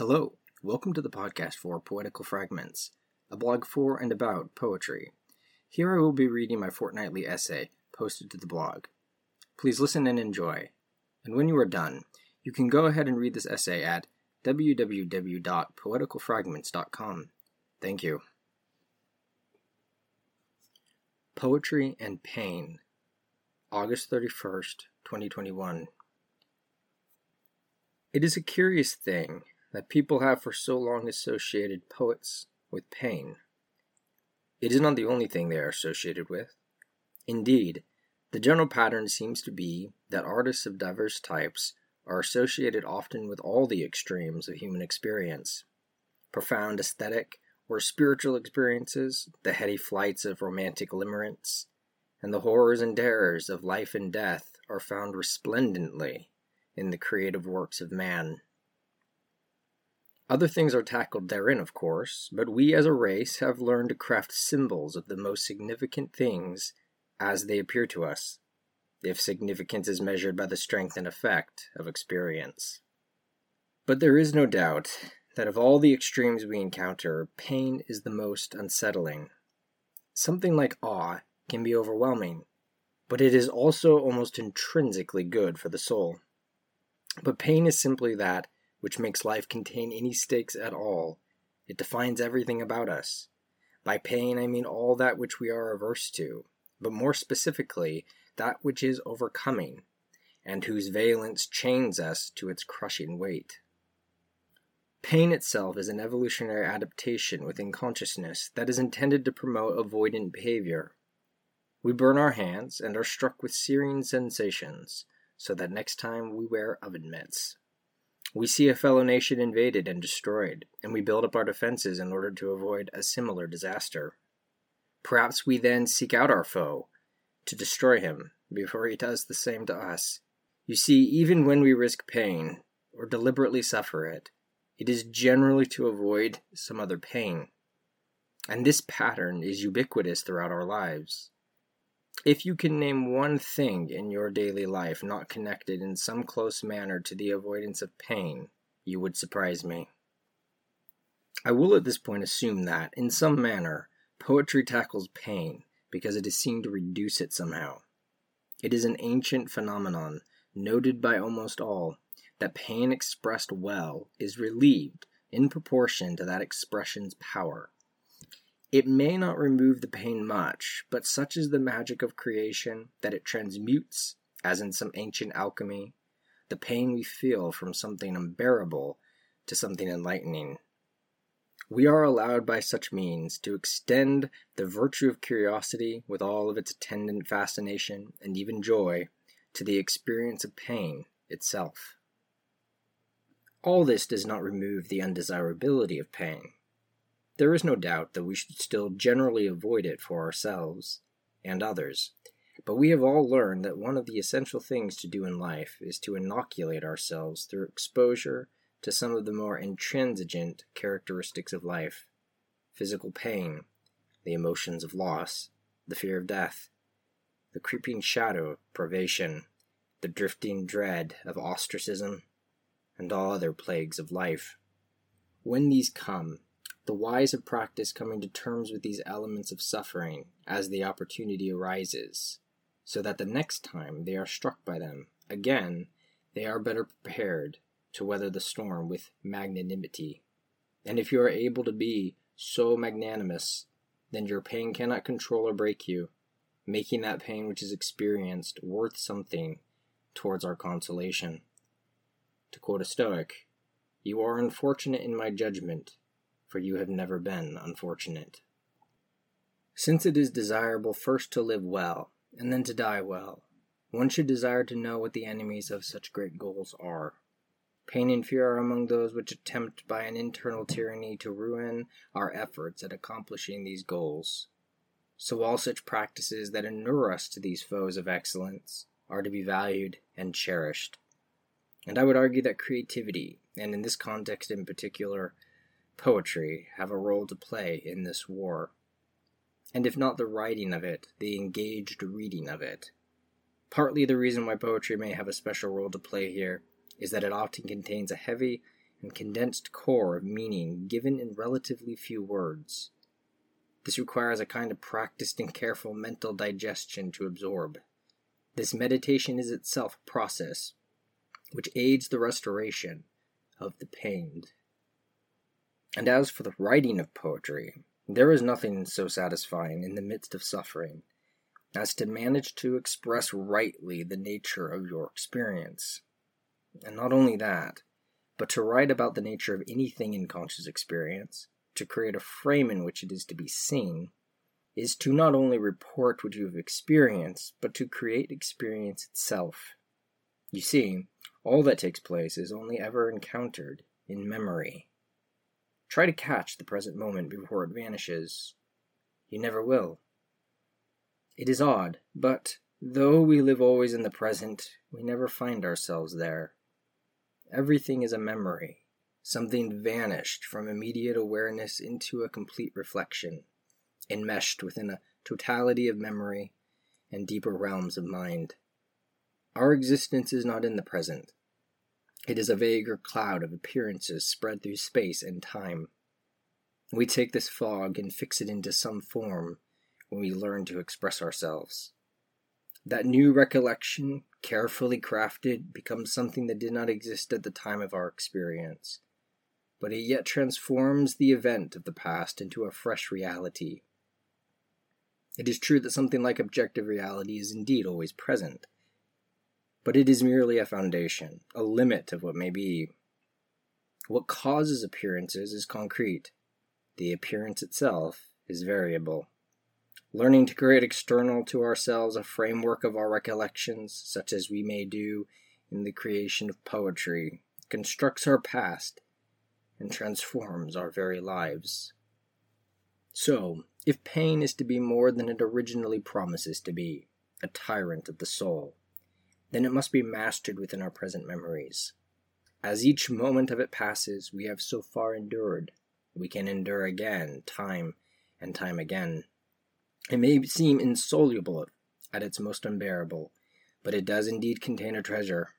Hello, welcome to the podcast for Poetical Fragments, a blog for and about poetry. Here I will be reading my fortnightly essay posted to the blog. Please listen and enjoy. And when you are done, you can go ahead and read this essay at www.poeticalfragments.com. Thank you. Poetry and Pain, August 31st, 2021. It is a curious thing that people have for so long associated poets with pain. It is not the only thing they are associated with. Indeed, the general pattern seems to be that artists of diverse types are associated often with all the extremes of human experience profound aesthetic or spiritual experiences, the heady flights of romantic limerence, and the horrors and terrors of life and death are found resplendently in the creative works of man. Other things are tackled therein, of course, but we as a race have learned to craft symbols of the most significant things as they appear to us, if significance is measured by the strength and effect of experience. But there is no doubt that of all the extremes we encounter, pain is the most unsettling. Something like awe can be overwhelming, but it is also almost intrinsically good for the soul. But pain is simply that which makes life contain any stakes at all. It defines everything about us. By pain, I mean all that which we are averse to, but more specifically, that which is overcoming, and whose valence chains us to its crushing weight. Pain itself is an evolutionary adaptation within consciousness that is intended to promote avoidant behavior. We burn our hands and are struck with searing sensations, so that next time we wear oven mitts. We see a fellow nation invaded and destroyed, and we build up our defenses in order to avoid a similar disaster. Perhaps we then seek out our foe to destroy him before he does the same to us. You see, even when we risk pain or deliberately suffer it, it is generally to avoid some other pain. And this pattern is ubiquitous throughout our lives. If you can name one thing in your daily life not connected in some close manner to the avoidance of pain, you would surprise me. I will at this point assume that, in some manner, poetry tackles pain because it is seen to reduce it somehow. It is an ancient phenomenon, noted by almost all, that pain expressed well is relieved in proportion to that expression's power. It may not remove the pain much, but such is the magic of creation that it transmutes, as in some ancient alchemy, the pain we feel from something unbearable to something enlightening. We are allowed by such means to extend the virtue of curiosity with all of its attendant fascination and even joy to the experience of pain itself. All this does not remove the undesirability of pain. There is no doubt that we should still generally avoid it for ourselves and others, but we have all learned that one of the essential things to do in life is to inoculate ourselves through exposure to some of the more intransigent characteristics of life physical pain, the emotions of loss, the fear of death, the creeping shadow of privation, the drifting dread of ostracism, and all other plagues of life. When these come, the wise of practice coming to terms with these elements of suffering as the opportunity arises, so that the next time they are struck by them, again, they are better prepared to weather the storm with magnanimity. And if you are able to be so magnanimous, then your pain cannot control or break you, making that pain which is experienced worth something towards our consolation. To quote a Stoic, You are unfortunate in my judgment, for you have never been unfortunate. Since it is desirable first to live well, and then to die well, one should desire to know what the enemies of such great goals are. Pain and fear are among those which attempt by an internal tyranny to ruin our efforts at accomplishing these goals. So all such practices that inure us to these foes of excellence are to be valued and cherished. And I would argue that creativity, and in this context in particular, poetry have a role to play in this war. And if not the writing of it, the engaged reading of it. Partly the reason why poetry may have a special role to play here is that it often contains a heavy and condensed core of meaning given in relatively few words. This requires a kind of practiced and careful mental digestion to absorb. This meditation is itself a process which aids the restoration of the pained. And as for the writing of poetry, there is nothing so satisfying in the midst of suffering as to manage to express rightly the nature of your experience. And not only that, but to write about the nature of anything in conscious experience, to create a frame in which it is to be seen, is to not only report what you have experienced, but to create experience itself. You see, all that takes place is only ever encountered in memory. Try to catch the present moment before it vanishes. You never will. It is odd, but though we live always in the present, we never find ourselves there. Everything is a memory, something vanished from immediate awareness into a complete reflection, enmeshed within a totality of memory and deeper realms of mind. Our existence is not in the present. It is a vaguer cloud of appearances spread through space and time. We take this fog and fix it into some form when we learn to express ourselves. That new recollection, carefully crafted, becomes something that did not exist at the time of our experience, but it yet transforms the event of the past into a fresh reality. It is true that something like objective reality is indeed always present, but it is merely a foundation, a limit of what may be. What causes appearances is concrete, the appearance itself is variable learning to create external to ourselves a framework of our recollections, such as we may do in the creation of poetry, constructs our past and transforms our very lives. So, if pain is to be more than it originally promises to be, a tyrant of the soul, then it must be mastered within our present memories. As each moment of it passes, we have so far endured. We can endure again, time and time again. It may seem insoluble at its most unbearable, but it does indeed contain a treasure.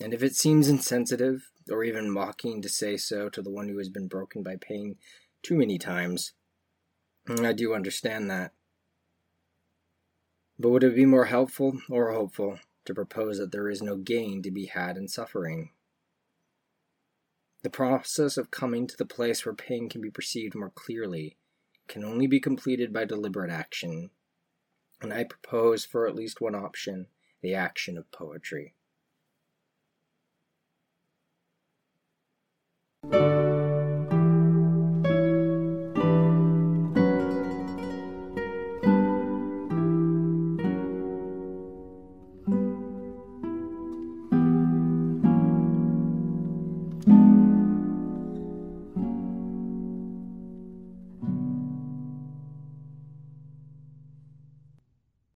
And if it seems insensitive, or even mocking to say so to the one who has been broken by pain too many times, I do understand that. But would it be more helpful or hopeful to propose that there is no gain to be had in suffering? The process of coming to the place where pain can be perceived more clearly can only be completed by deliberate action, and I propose for at least one option the action of poetry.